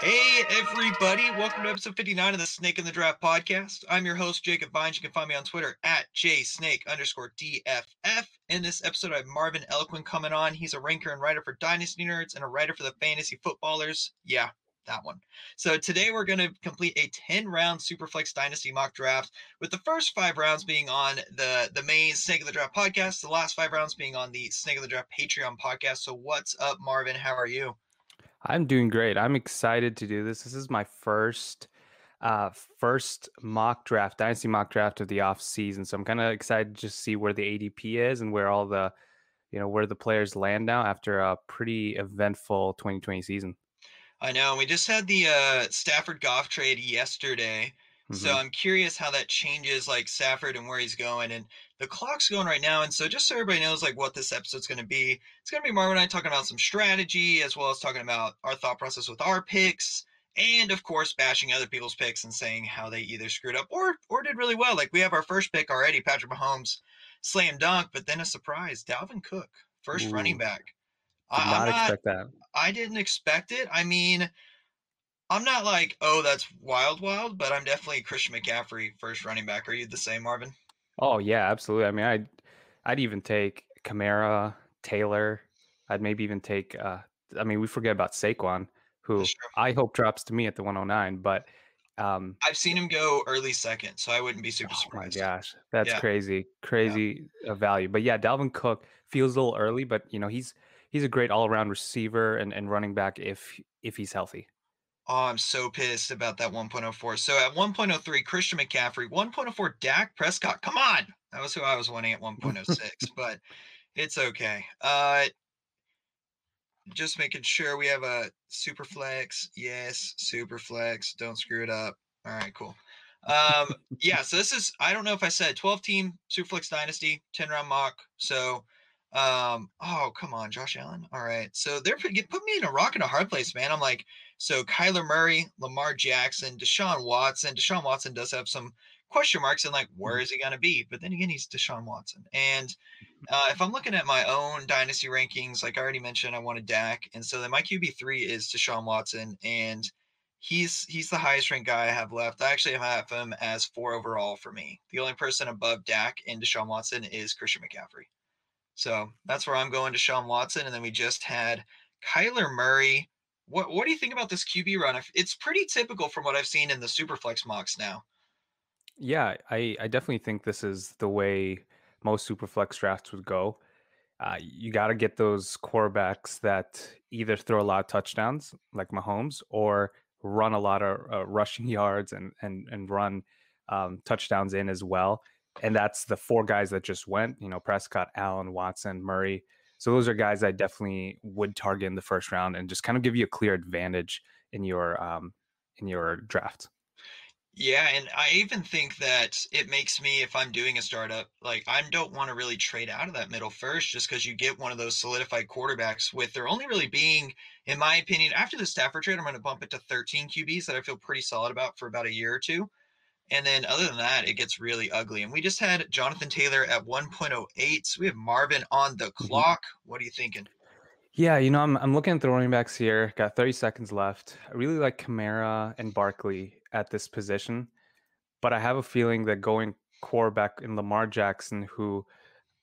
Hey, everybody. Welcome to episode 59 of the Snake in the Draft podcast. I'm your host, Jacob Vines. You can find me on Twitter at jsnake underscore DFF. In this episode, I have Marvin Elequin coming on. He's a ranker and writer for Dynasty Nerds and a writer for the Fantasy Footballers. Yeah, that one. So today we're going to complete a 10 round Superflex Dynasty mock draft with the first five rounds being on the, the main Snake of the Draft podcast, the last five rounds being on the Snake of the Draft Patreon podcast. So what's up, Marvin? How are you? I'm doing great. I'm excited to do this. This is my first uh first mock draft, dynasty mock draft of the off season. So I'm kind of excited to just see where the ADP is and where all the you know where the players land now after a pretty eventful 2020 season. I know. We just had the uh Stafford Goff trade yesterday. So Mhm. I'm curious how that changes like Stafford and where he's going. And the clock's going right now. And so just so everybody knows like what this episode's gonna be, it's gonna be Marvin and I talking about some strategy as well as talking about our thought process with our picks. And of course, bashing other people's picks and saying how they either screwed up or or did really well. Like we have our first pick already, Patrick Mahomes, slam dunk, but then a surprise, Dalvin Cook, first running back. Did I, not not expect that. I didn't expect it. I mean, I'm not like, oh, that's wild, wild, but I'm definitely Christian McCaffrey, first running back. Are you the same, Marvin? Oh yeah, absolutely. I mean, I'd I'd even take Kamara, Taylor. I'd maybe even take. uh I mean, we forget about Saquon, who I hope drops to me at the 109. But um, I've seen him go early second, so I wouldn't be super oh my surprised. gosh, that's Yeah. crazy, crazy uh, value. But yeah, Dalvin Cook feels a little early, but you know he's he's a great all around receiver and, and running back if if he's healthy. Oh, I'm so pissed about that 1.04. So at 1.03, Christian McCaffrey, 1.04, Dak Prescott. Come on. That was who I was wanting at 1.06, but it's okay. Uh just making sure we have a super flex. Yes, super flex. Don't screw it up. All right, cool. Um, yeah, so this is I don't know if I said 12 team Superflex Dynasty, 10 round mock. So um, oh come on, Josh Allen. All right. So they're put, put me in a rock and a hard place, man. I'm like, so Kyler Murray, Lamar Jackson, Deshaun Watson. Deshaun Watson does have some question marks and like where is he gonna be? But then again, he's Deshaun Watson. And uh, if I'm looking at my own dynasty rankings, like I already mentioned, I wanted Dak, and so then my QB three is Deshaun Watson, and he's he's the highest ranked guy I have left. I actually have him as four overall for me. The only person above Dak and Deshaun Watson is Christian McCaffrey. So that's where I'm going, to Deshaun Watson, and then we just had Kyler Murray. What what do you think about this QB run? It's pretty typical from what I've seen in the Superflex mocks now. Yeah, I, I definitely think this is the way most superflex drafts would go. Uh, you got to get those quarterbacks that either throw a lot of touchdowns, like Mahomes, or run a lot of uh, rushing yards and and and run um, touchdowns in as well. And that's the four guys that just went. You know, Prescott, Allen, Watson, Murray. So those are guys I definitely would target in the first round and just kind of give you a clear advantage in your um, in your draft. Yeah, and I even think that it makes me, if I'm doing a startup, like I don't want to really trade out of that middle first just because you get one of those solidified quarterbacks with there only really being, in my opinion, after the Stafford trade, I'm going to bump it to 13 QBs that I feel pretty solid about for about a year or two. And then other than that, it gets really ugly. And we just had Jonathan Taylor at 1.08. So we have Marvin on the clock. What are you thinking? Yeah, you know, I'm I'm looking at the running backs here. Got 30 seconds left. I really like Kamara and Barkley at this position, but I have a feeling that going quarterback in Lamar Jackson, who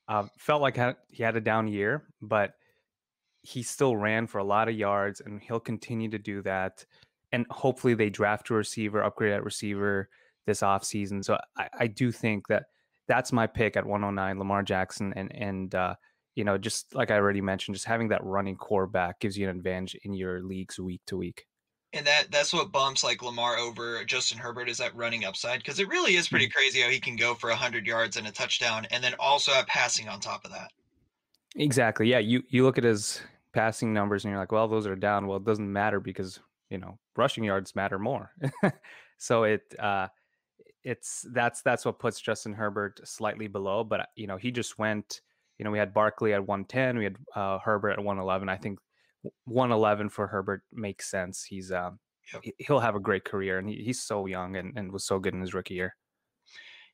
uh, felt like had, he had a down year, but he still ran for a lot of yards, and he'll continue to do that. And hopefully, they draft a receiver, upgrade at receiver this offseason. So I, I do think that that's my pick at 109, Lamar Jackson, and and uh, you know, just like I already mentioned, just having that running core back gives you an advantage in your leagues week to week. And that that's what bumps like Lamar over Justin Herbert is that running upside because it really is pretty crazy how he can go for 100 yards and a touchdown and then also have passing on top of that. Exactly. Yeah. You you look at his passing numbers and you're like, well, those are down. Well, it doesn't matter because you know rushing yards matter more. so it uh, it's that's that's what puts Justin Herbert slightly below. But uh, you know he just went. You know we had Barkley at 110. We had uh, Herbert at 111. I think 111 for Herbert makes sense. He's um Yep. he- he'll have a great career and he, he's so young and, and was so good in his rookie year.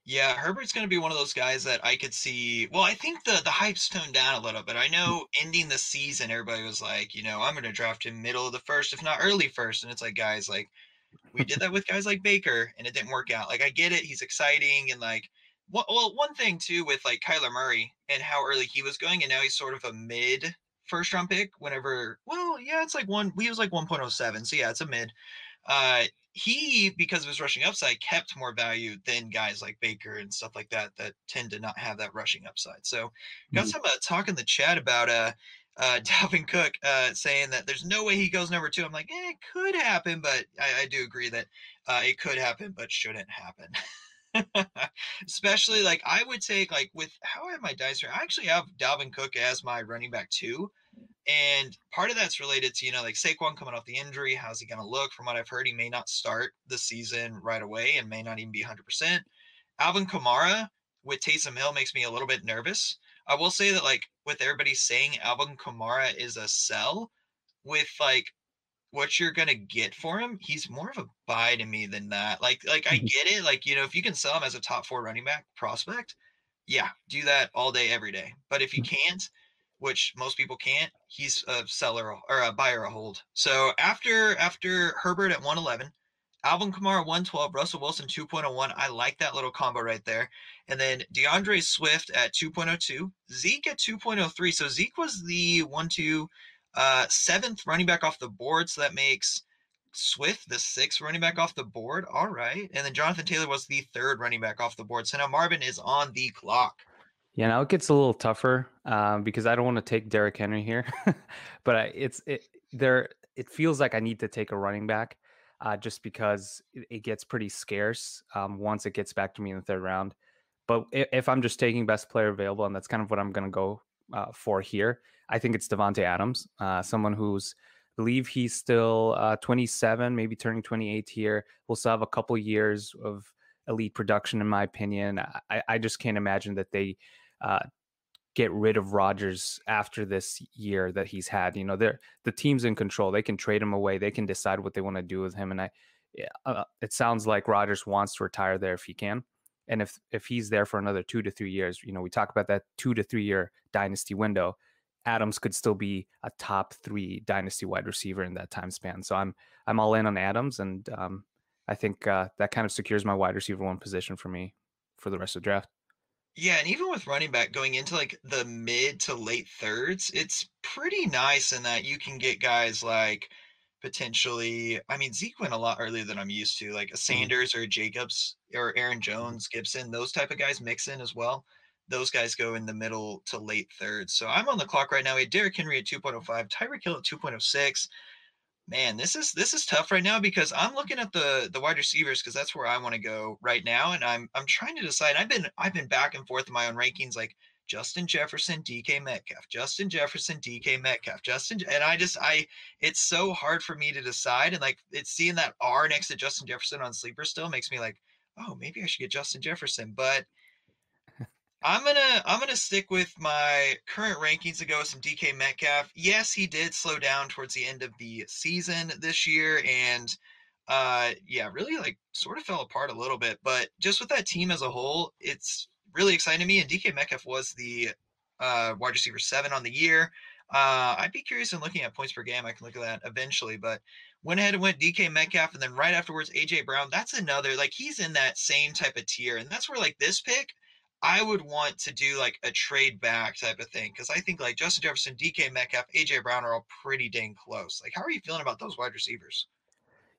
Yeah, Herbert's gonna be one of those guys that I could see well, I think the the hype's toned down a little bit. I know ending the season, everybody was like, you know, "I'm gonna draft him middle of the first, if not early first, and it's like, guys, like, we did that with guys like Baker, and it didn't work out. Like, I get it, he's exciting and, like well one thing too with, like, Kyler Murray and how early he was going, and now he's sort of a mid first round pick whenever well, yeah, it's like one he was like 1.07, so yeah, it's a mid. Uh, he, because of his rushing upside, kept more value than guys like Baker and stuff like that that tend to not have that rushing upside. So, got Mhm. some uh, talk in the chat about uh, uh, Dalvin Cook uh, saying that there's no way he goes number two. I'm like, eh, it could happen, but I, I do agree that uh, it could happen, but shouldn't happen. Especially like I would take like with how I have my dice. I actually have Dalvin Cook as my running back too and part of that's related to, you know, like Saquon coming off the injury. How's he going to look? From what I've heard, he may not start the season right away and may not even be 100%. Alvin Kamara with Taysom Hill makes me a little bit nervous. I will say that, like, with everybody saying Alvin Kamara is a sell, with like what you're gonna get for him, he's more of a buy to me than that. Like, like I Mhm. get it. Like, you know, if you can sell him as a top four running back prospect, yeah, do that all day, every day. But if you can't, which most people can't, he's a seller or a buyer a hold. So after after Herbert at 111, Alvin Kamara 112, Russell Wilson 2.01. I like that little combo right there. And then D'Andre Swift at 2.02, Zeke at 2.03. So Zeke was the one, two, uh, seventh running back off the board. So that makes Swift the sixth running back off the board. All right. And then Jonathan Taylor was the third running back off the board. So now Marvin is on the clock. Yeah, now it gets a little tougher um, because I don't want to take Derrick Henry here, but I, it's it there. It feels like I need to take a running back uh, just because it, it gets pretty scarce um, once it gets back to me in the third round. But i- if I'm just taking best player available, and that's kind of what I'm going to go uh, for here, I think it's Davante Adams, uh, someone who's I believe he's still uh, 27, maybe turning 28 here. We'll still have a couple years of elite production, in my opinion. I, I just can't imagine that they uh, get rid of Rodgers after this year that he's had. You know, they're the team's in control. They can trade him away. They can decide what they want to do with him. And I, uh, it sounds like Rodgers wants to retire there if he can. And if if he's there for another two to three years, you know, we talk about that two to three year dynasty window. Adams could still be a top three dynasty wide receiver in that time span. So I'm I'm all in on Adams, and um, I think uh, that kind of secures my wide receiver one position for me for the rest of the draft. Yeah, and even with running back going into like the mid to late thirds, it's pretty nice in that you can get guys like potentially, I mean, Zeke went a lot earlier than I'm used to, like a Mhm. Sanders or a Jacobs or Aaron Jones, Gibson, those type of guys mix in as well. Those guys go in the middle to late thirds. So I'm on the clock right now. We had Derrick Henry at 2.05, Tyreek Hill at 2.06. Man, this is this is tough right now because I'm looking at the the wide receivers because that's where I want to go right now, and I'm I'm trying to decide. I've been I've been back and forth in my own rankings, like Justin Jefferson, DK Metcalf, Justin Jefferson, DK Metcalf, Justin, and I just I it's so hard for me to decide, and like it's seeing that R next to Justin Jefferson on sleeper still makes me like, oh, maybe I should get Justin Jefferson, but I'm gonna I'm gonna stick with my current rankings to go with some DK Metcalf. Yes, he did slow down towards the end of the season this year, and uh, yeah, really like sort of fell apart a little bit. But just with that team as a whole, it's really exciting to me. And DK Metcalf was the uh, wide receiver seven on the year. Uh, I'd be curious in looking at points per game. I can look at that eventually, but went ahead and went DK Metcalf, and then right afterwards AJ Brown. That's another like he's in that same type of tier, and that's where like this pick I would want to do like a trade back type of thing because I think like Justin Jefferson, DK Metcalf, AJ Brown are all pretty dang close. Like, how are you feeling about those wide receivers?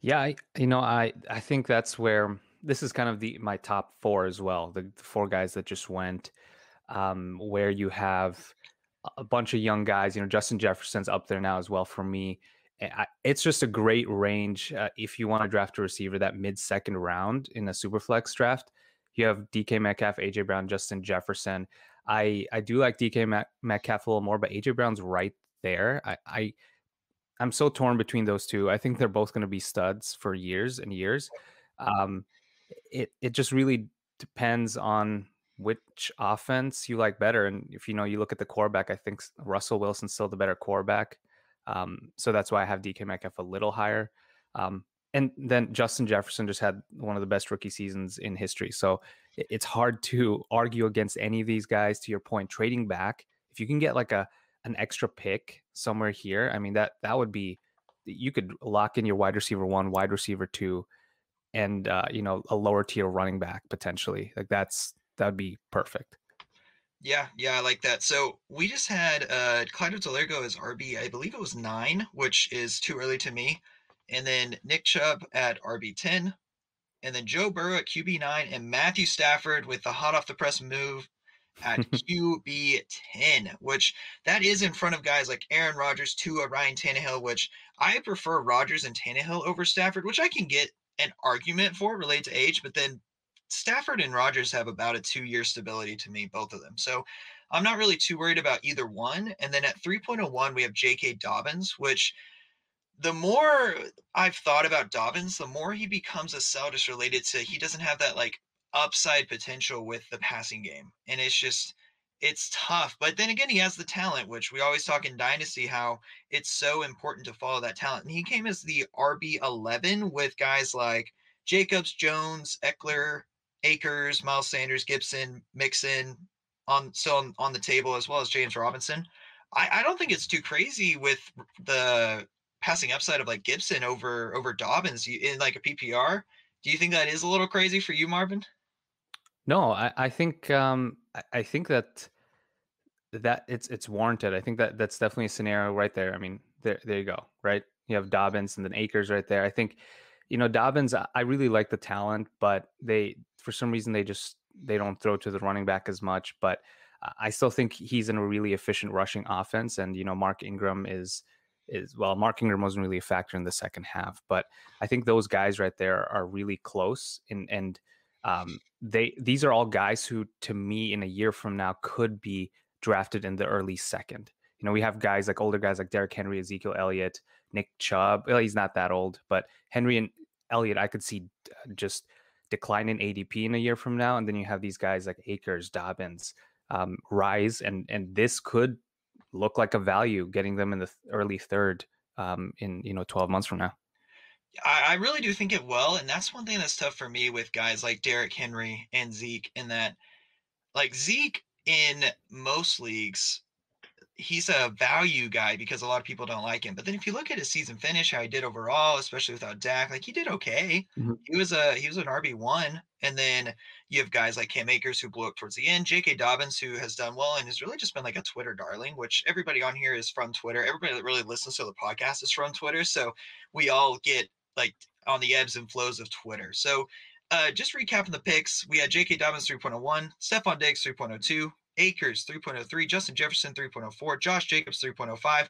Yeah, I, you know, I I think that's where this is kind of the my top four as well. The, the four guys that just went, um, where you have a bunch of young guys. You know, Justin Jefferson's up there now as well for me. I, it's just a great range uh, if you want to draft a receiver that mid second round in a super flex draft. You have DK Metcalf, AJ Brown, Justin Jefferson. I I do like DK Met, Metcalf a little more, but AJ Brown's right there. I, I I'm so torn between those two. I think they're both going to be studs for years and years. Um, it it just really depends on which offense you like better. And if you know you look at the quarterback, I think Russell Wilson's still the better quarterback. Um, so that's why I have DK Metcalf a little higher. Um, and then Justin Jefferson just had one of the best rookie seasons in history. So it's hard to argue against any of these guys. To your point, trading back, if you can get like a an extra pick somewhere here, I mean that that would be you could lock in your wide receiver one, wide receiver two, and uh, you know a lower tier running back potentially. Like that's that would be perfect. Yeah, yeah, I like that. So we just had uh Clyde Delargo as RB, I believe it was nine, which is too early to me. And then Nick Chubb at RB 10. And then Joe Burrow at QB 9 and Matthew Stafford with the hot off the press move at QB 10, which that is in front of guys like Aaron Rodgers, Tua, Ryan Tannehill, which I prefer Rodgers and Tannehill over Stafford, which I can get an argument for related to age, but then Stafford and Rodgers have about a two year stability to me, both of them. So I'm not really too worried about either one. And then at 3.01, we have J.K. Dobbins, which the more I've thought about Dobbins, the more he becomes a sell just related to he doesn't have that like upside potential with the passing game. And it's just, it's tough. But then again, he has the talent, which we always talk in Dynasty how it's so important to follow that talent. And he came as the RB11 with guys like Jacobs, Jones, Ekeler, Akers, Miles Sanders, Gibson, Mixon on still on, on the table as well as James Robinson. I, I don't think it's too crazy with the passing upside of like Gibson over over Dobbins in like a PPR. Do you think that is a little crazy for you, Marvin? No, I, I think um, I, think that that it's it's warranted. I think that that's definitely a scenario right there. I mean, there there you go, right? You have Dobbins and then Akers right there. I think you know, Dobbins, I really like the talent, but they, for some reason, they just they don't throw to the running back as much. But I still think he's in a really efficient rushing offense, and you know, Mark Ingram is is well, Mark Ingram wasn't really a factor in the second half, but I think those guys right there are really close, and and um, they these are all guys who, to me, in a year from now, could be drafted in the early second. You know, we have guys like older guys like Derrick Henry, Ezekiel Elliott, Nick Chubb. Well, he's not that old, but Henry and Elliott, I could see just decline in ADP in a year from now, and then you have these guys like Akers, Dobbins um, rise, and and this could look like a value getting them in the early third um, in you know 12 months from now. I, I really do think it will, and that's one thing that's tough for me with guys like Derrick Henry and Zeke, in that like Zeke in most leagues he's a value guy because a lot of people don't like him. But then if you look at his season finish, how he did overall, especially without Dak, like he did okay. Mm-hmm. He was a he was an RB one, and then you have guys like Cam Akers who blew up towards the end, J.K. Dobbins who has done well and has really just been like a Twitter darling. Which everybody on here is from Twitter. Everybody that really listens to the podcast is from Twitter, so we all get like on the ebbs and flows of Twitter. So. Uh, just recapping the picks, we had J.K. Dobbins 3.01, Stefon Diggs 3.02, Akers 3.03, Justin Jefferson 3.04, Josh Jacobs 3.05.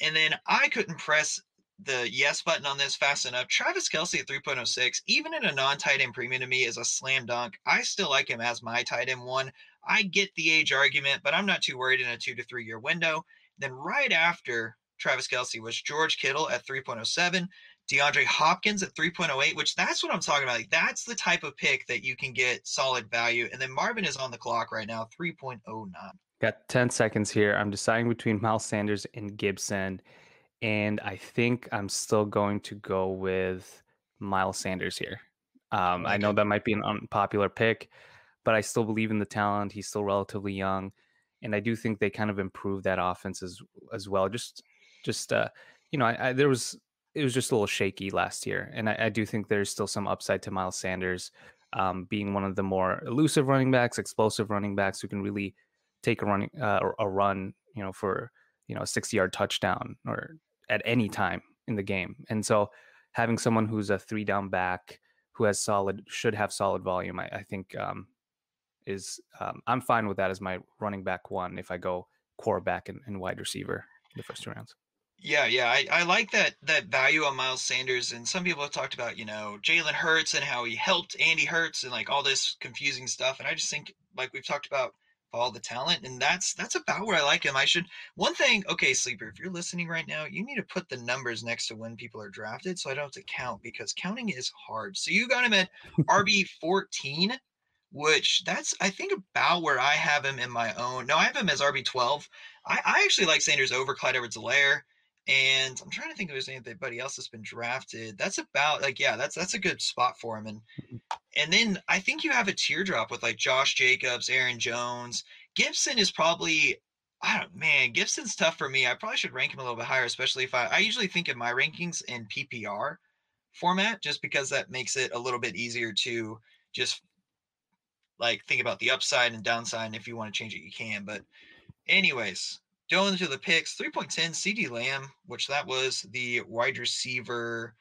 And then I couldn't press the yes button on this fast enough. Travis Kelce at 3.06, even in a non tight end premium to me, is a slam dunk. I still like him as my tight end one. I get the age argument, but I'm not too worried in a two to three year window. Then right after Travis Kelce was George Kittle at 3.07, DeAndre Hopkins at 3.08, which that's what I'm talking about. Like that's the type of pick that you can get solid value. And then Marvin is on the clock right now, 3.09. Got 10 seconds here. I'm deciding between Miles Sanders and Gibson. And I think I'm still going to go with Miles Sanders here. Um, okay. I know that might be an unpopular pick, but I still believe in the talent. He's still relatively young. And I do think they kind of improved that offense as as well. Just just uh, you know, I, I, there was it was just a little shaky last year, and I, I do think there's still some upside to Miles Sanders um, being one of the more elusive running backs, explosive running backs who can really take a running uh, a run, you know, for you know a 60 yard touchdown or at any time in the game. And so having someone who's a three down back who has solid should have solid volume, I, I think um, is um, I'm fine with that as my running back one if I go quarterback and, and wide receiver in the first two rounds. Yeah, yeah, I, I like that that value on Miles Sanders, and some people have talked about you know Jalen Hurts and how he helped Andy Hurts and like all this confusing stuff, and I just think like we've talked about all the talent, and that's that's about where I like him. I should one thing, okay, sleeper, if you're listening right now, you need to put the numbers next to when people are drafted, so I don't have to count because counting is hard. So you got him at RB 14, which that's I think about where I have him in my own. No, I have him as RB 12. I, I actually like Sanders over Clyde Edwards-Helaire And I'm trying to think if there's anybody else that's been drafted. That's about like yeah, that's that's a good spot for him. And and then I think you have a teardrop with like Josh Jacobs, Aaron Jones. Gibson is probably I don't man, Gibson's tough for me. I probably should rank him a little bit higher, especially if I I usually think of my rankings in PPR format just because that makes it a little bit easier to just like think about the upside and downside. And if you want to change it, you can. But anyways, going into the picks, 3.10 CeeDee Lamb, which that was the wide receiver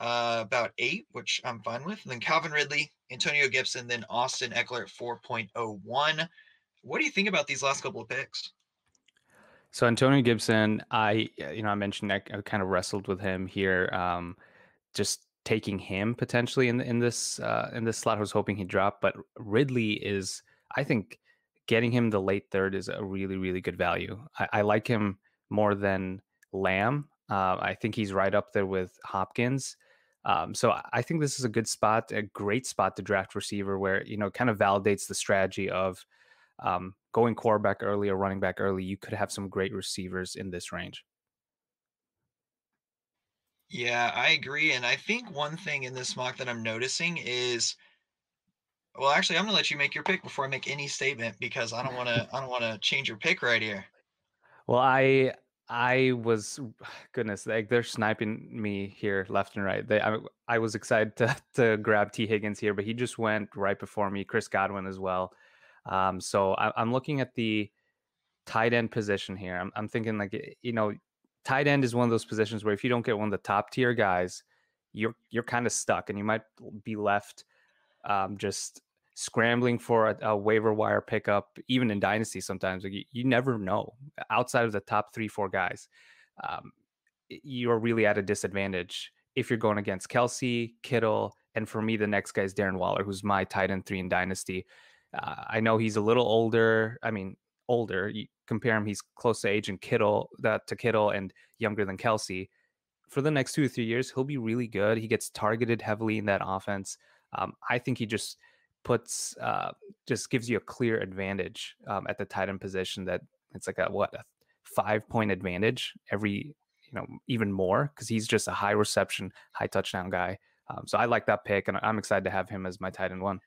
uh, about eight, which I'm fine with. And then Calvin Ridley, Antonio Gibson, then Austin Ekeler at 4.01. What do you think about these last couple of picks? So Antonio Gibson, I you know I mentioned I, I kind of wrestled with him here. Um, just taking him potentially in in this uh, in this slot. I was hoping he'd drop, but Ridley is I think getting him the late third is a really really good value. I, I like him more than Lamb. Uh, I think he's right up there with Hopkins. Um, so I think this is a good spot, a great spot to draft receiver, where you know kind of validates the strategy of um, going quarterback early or running back early. You could have some great receivers in this range. Yeah, I agree. And I think one thing in this mock that I'm noticing is well, actually, I'm gonna let you make your pick before I make any statement because I don't want to. I don't want to change your pick right here. Well, I I was goodness, like they're sniping me here left and right. They, I, I was excited to to grab Tee Higgins here, but he just went right before me. Chris Godwin as well. Um, so I, I'm looking at the tight end position here. I'm, I'm thinking like you know tight end is one of those positions where if you don't get one of the top tier guys, you're you're kind of stuck, and you might be left um, just scrambling for a, a, waiver wire pickup, even in dynasty. Sometimes like you, you, never know. Outside of the top three, four guys, um, you're really at a disadvantage if you're going against Kelce, Kittle, and for me, the next guy is Darren Waller, who's my tight end three in dynasty. Uh, I know he's a little older. I mean, older. You compare him, he's close to age and Kittle that to Kittle and younger than Kelce. For the next two or three years, he'll be really good. He gets targeted heavily in that offense. Um, I think he just puts uh, just gives you a clear advantage um, at the tight end position. That it's like a what a five point advantage every you know even more because he's just a high reception, high touchdown guy. Um, so I like that pick, and I'm excited to have him as my tight end one.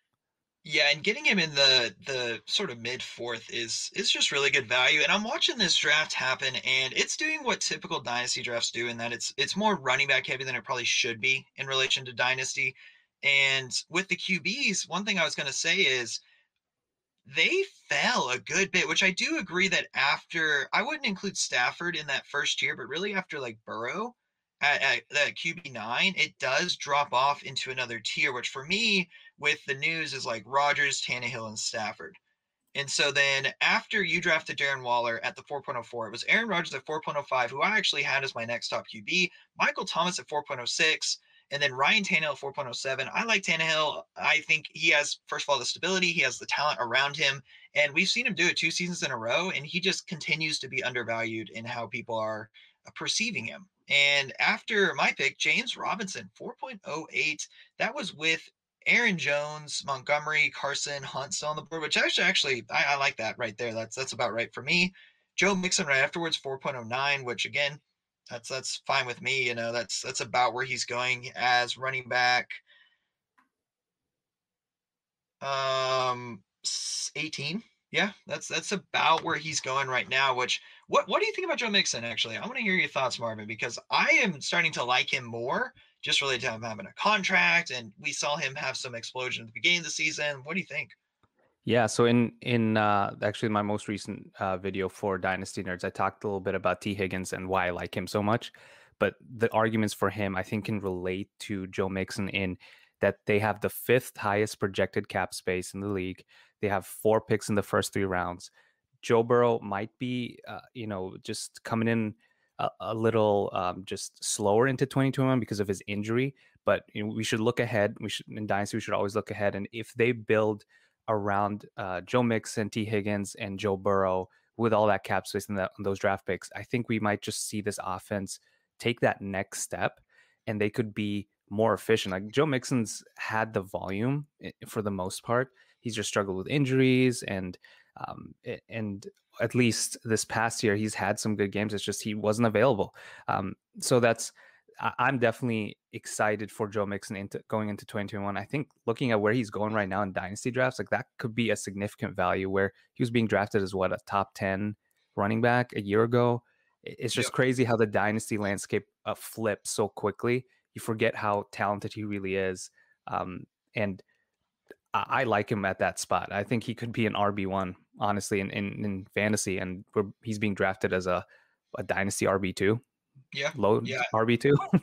Yeah, and getting him in the the sort of mid fourth is is just really good value. And I'm watching this draft happen, and it's doing what typical dynasty drafts do, in that it's it's more running back heavy than it probably should be in relation to dynasty. And with the QBs, one thing I was going to say is they fell a good bit, which I do agree that after I wouldn't include Stafford in that first year, but really after like Burrow at, at, QB nine, it does drop off into another tier, which for me with the news is like Rodgers, Tannehill, and Stafford. And so then after you drafted Darren Waller at the 4.04, it was Aaron Rodgers at 4.05, who I actually had as my next top QB, Michael Thomas at 4.06, and then Ryan Tannehill 4.07. I like Tannehill. I think he has, first of all, the stability, he has the talent around him. And we've seen him do it two seasons in a row, and he just continues to be undervalued in how people are uh, perceiving him. And after my pick, James Robinson, 4.08. That was with Aaron Jones, Montgomery, Carson, Hunt still on the board, which actually, actually I, I, like that right there. That's that's about right for me. Joe Mixon right afterwards, 4.09, which again, that's that's fine with me. You know, that's that's about where he's going as running back. Um, 18. Yeah, that's that's about where he's going right now. Which what what do you think about Joe Mixon? Actually, I want to hear your thoughts, Marvin, because I am starting to like him more just related to him having a contract, and we saw him have some explosion at the beginning of the season. What do you think? Yeah, so in in uh, actually my most recent uh, video for Dynasty Nerds, I talked a little bit about Tee Higgins and why I like him so much. But the arguments for him, I think, can relate to Joe Mixon in that they have the fifth highest projected cap space in the league. They have four picks in the first three rounds. Joe Burrow might be, uh, you know, just coming in a, a little um, just slower into 2021 because of his injury. But you know, we should look ahead. We should in Dynasty, we should always look ahead. And if they build around uh, Joe Mixon, Tee Higgins, and Joe Burrow with all that cap space in those draft picks, I think we might just see this offense take that next step, and they could be more efficient. Like Joe Mixon's had the volume for the most part. He's just struggled with injuries and um, and at least this past year he's had some good games. It's just he wasn't available. Um, so that's I'm definitely excited for Joe Mixon into going into 2021. I think looking at where he's going right now in dynasty drafts, like that could be a significant value where he was being drafted as what a top 10 running back a year ago. It's just crazy how the dynasty landscape uh, flips so quickly. You forget how talented he really is. Um, and I, I, like him at that spot. I think he could be an RB1, honestly, in, in, in fantasy. And he's being drafted as a, a dynasty RB2. Yeah. Low yeah. RB2.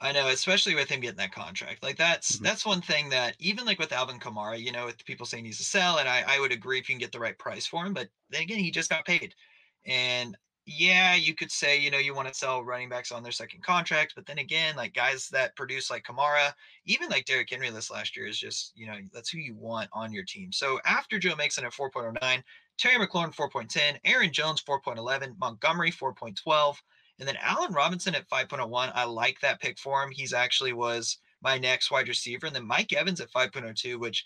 I know, especially with him getting that contract. Like that's mm-hmm. that's one thing that even like with Alvin Kamara, you know, with people saying he's a sell, and I, I would agree if you can get the right price for him. But then again, he just got paid. And yeah, you could say, you know, you want to sell running backs on their second contract, but then again, like guys that produce like Kamara, even like Derrick Henry this last year is just, you know, that's who you want on your team. So after Joe Mixon at 4.09, Terry McLaurin 4.10, Aaron Jones 4.11, Montgomery 4.12, and then Allen Robinson at 5.01. I like that pick for him. He's actually was my next wide receiver. And then Mike Evans at 5.02, which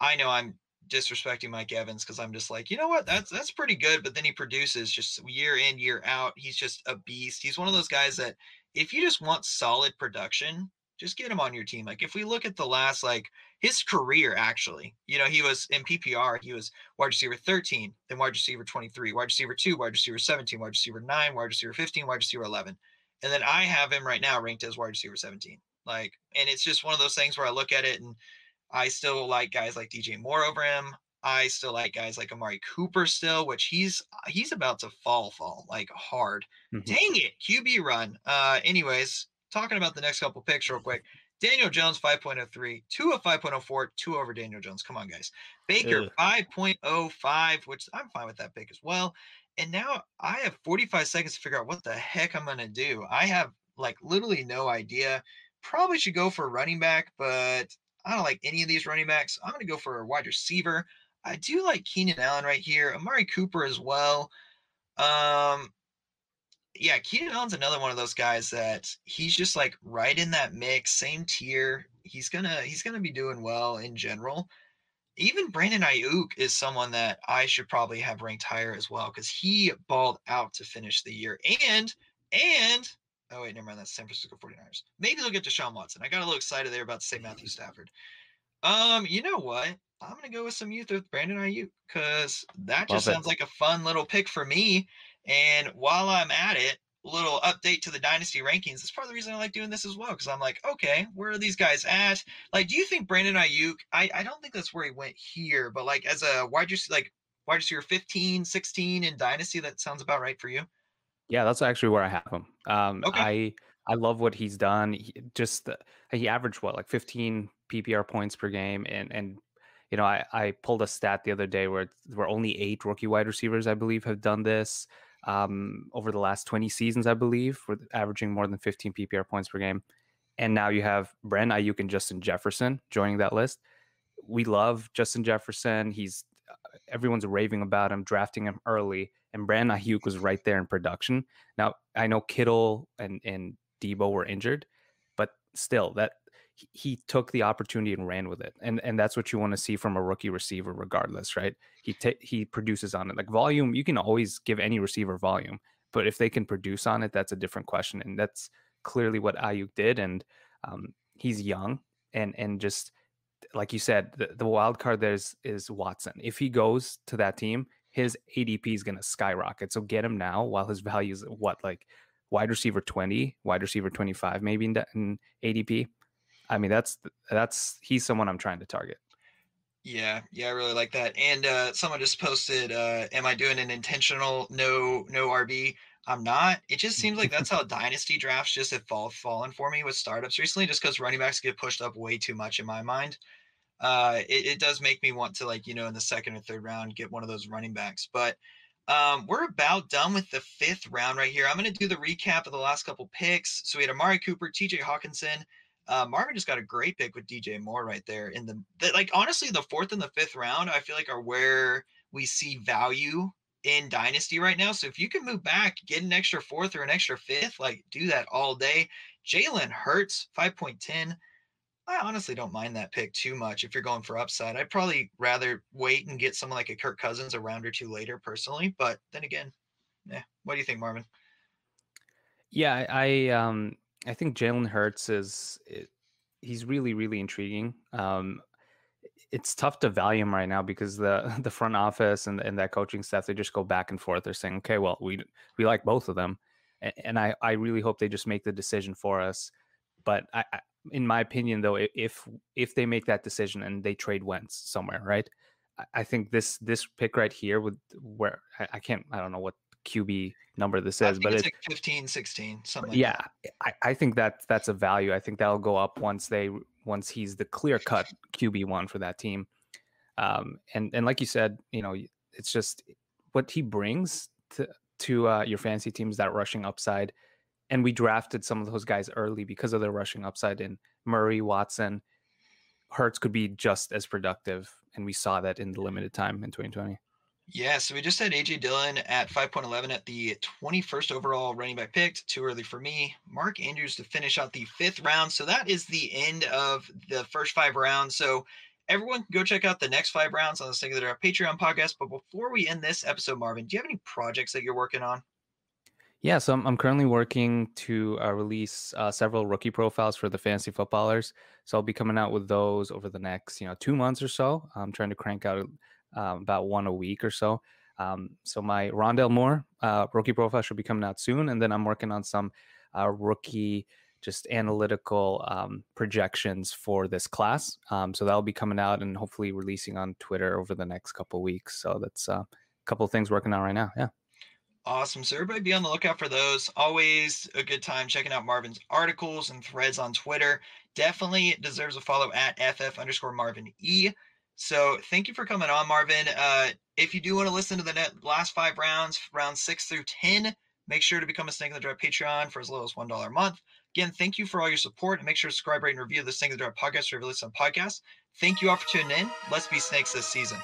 I know I'm disrespecting Mike Evans because I'm just like, you know what, that's that's pretty good. But then he produces just year in, year out. He's just a beast. He's one of those guys that if you just want solid production, just get him on your team. Like if we look at the last like his career actually, you know, he was in PPR, he was wide receiver 13, then wide receiver 23, wide receiver 2, wide receiver 17, wide receiver 9, wide receiver 15, wide receiver 11. And then I have him right now ranked as wide receiver 17. Like and it's just one of those things where I look at it and I still like guys like DJ Moore over him. I still like guys like Amari Cooper still, which he's he's about to fall fall like hard. Mm-hmm. Dang it, QB run. Uh anyways, talking about the next couple picks real quick. Daniel Jones 5.03, Tua of 5.04, Tua over Daniel Jones. Come on, guys. Baker 5.05, which I'm fine with that pick as well. And now I have 45 seconds to figure out what the heck I'm gonna do. I have like literally no idea. Probably should go for a running back, but I don't like any of these running backs. I'm going to go for a wide receiver. I do like Keenan Allen right here. Amari Cooper as well. Um, yeah, Keenan Allen's another one of those guys that he's just like right in that mix, same tier. He's gonna he's gonna be doing well in general. Even Brandon Aiyuk is someone that I should probably have ranked higher as well because he balled out to finish the year. And and Oh wait, never mind. That's San Francisco 49ers. Maybe they'll get Deshaun Watson. I got a little excited there about to say Matthew Stafford. Um, you know what? I'm gonna go with some youth with Brandon Aiyuk because that just Love sounds it. like a fun little pick for me. And while I'm at it, little update to the dynasty rankings. That's part of the reason I like doing this as well because I'm like, okay, where are these guys at? Like, do you think Brandon Aiyuk? I I don't think that's where he went here, but like as a wide receiver, like wide receiver 15, 16 in dynasty, that sounds about right for you. Yeah, that's actually where I have him. Um, okay. I I love what he's done. He, just the, he averaged what like 15 PPR points per game, and and you know I I pulled a stat the other day where where only eight rookie wide receivers I believe have done this um, over the last 20 seasons I believe, for averaging more than 15 PPR points per game. And now you have Brent Aiyuk and Justin Jefferson joining that list. We love Justin Jefferson. He's everyone's raving about him, drafting him early and Brandon Aiyuk was right there in production. Now I know Kittle and and Deebo were injured, but still that he, took the opportunity and ran with it, and and that's what you want to see from a rookie receiver, regardless, right? He he produces on it like volume. You can always give any receiver volume, but if they can produce on it, that's a different question, and that's clearly what Aiyuk did, and um, he's young and and just like you said, the, the wild card there is, is Watson. If he goes to that team, his ADP is going to skyrocket. So get him now while his value is what like wide receiver 20, wide receiver 25 maybe in, in ADP. I mean that's that's he's someone I'm trying to target. Yeah, yeah, I really like that. And uh, someone just posted, uh, "Am I doing an intentional no no RB?" I'm not. It just seems like that's how dynasty drafts just have fall, fallen for me with startups recently, just because running backs get pushed up way too much in my mind uh, it, it, does make me want to like you know in the second or third round get one of those running backs. But um, we're about done with the fifth round right here. I'm going to do the recap of the last couple picks. So we had Amari Cooper, T.J. Hockenson. Uh, Marvin just got a great pick with DJ Moore right there. In the, the like honestly, the fourth and the fifth round, I feel like are where we see value in dynasty right now. So if you can move back, get an extra fourth or an extra fifth, like do that all day. Jalen Hurts, 5.10. I honestly don't mind that pick too much if you're going for upside. I'd probably rather wait and get someone like a Kirk Cousins a round or two later, personally. But then again, yeah. What do you think, Marvin? Yeah, I, I um I think Jalen Hurts is it, he's really really intriguing. Um, it's tough to value him right now because the the front office and, and that coaching staff they just go back and forth. They're saying, okay, well we we like both of them, and, and I I really hope they just make the decision for us. But I, I, in my opinion, though, if if they make that decision and they trade Wentz somewhere, right? I think this this pick right here would where I can't I don't know what QB number this is, but it's, it's like 15, 16, something like yeah, I, I think that that's a value. I think that'll go up once they once he's the clear cut QB one for that team. Um, and and like you said, you know, it's just what he brings to to uh, your fantasy teams that rushing upside. And we drafted some of those guys early because of their rushing upside in Murray, Watson. Hurts could be just as productive, and we saw that in the limited time in 2020. Yeah, so we just had AJ Dillon at 5.11 at the 21st overall running back picked. Too early for me. Mark Andrews to finish out the fifth round. So that is the end of the first five rounds. So everyone can go check out the next five rounds on the Draft Patreon podcast. But before we end this episode, Marvin, do you have any projects that you're working on? Yeah, so I'm, I'm currently working to uh, release uh, several rookie profiles for the fantasy footballers. So I'll be coming out with those over the next, you know, two months or so. I'm trying to crank out um, about one a week or so. Um, so my Rondale Moore uh, rookie profile should be coming out soon, and then I'm working on some uh, rookie just analytical um, projections for this class. Um, so that'll be coming out and hopefully releasing on Twitter over the next couple weeks. So that's uh, a couple things working on right now. Yeah. Awesome. So everybody be on the lookout for those. Always a good time checking out Marvin's articles and threads on Twitter. Definitely deserves a follow at FF underscore Marvin E. So thank you for coming on, Marvin. Uh, if you do want to listen to the net last five rounds, rounds six through 10, make sure to become a Snake in the Draft Patreon for as little as $1 a month. Again, thank you for all your support and make sure to subscribe, rate, and review the Snake in the Draft podcast or listen to podcasts. Thank you all for tuning in. Let's be snakes this season.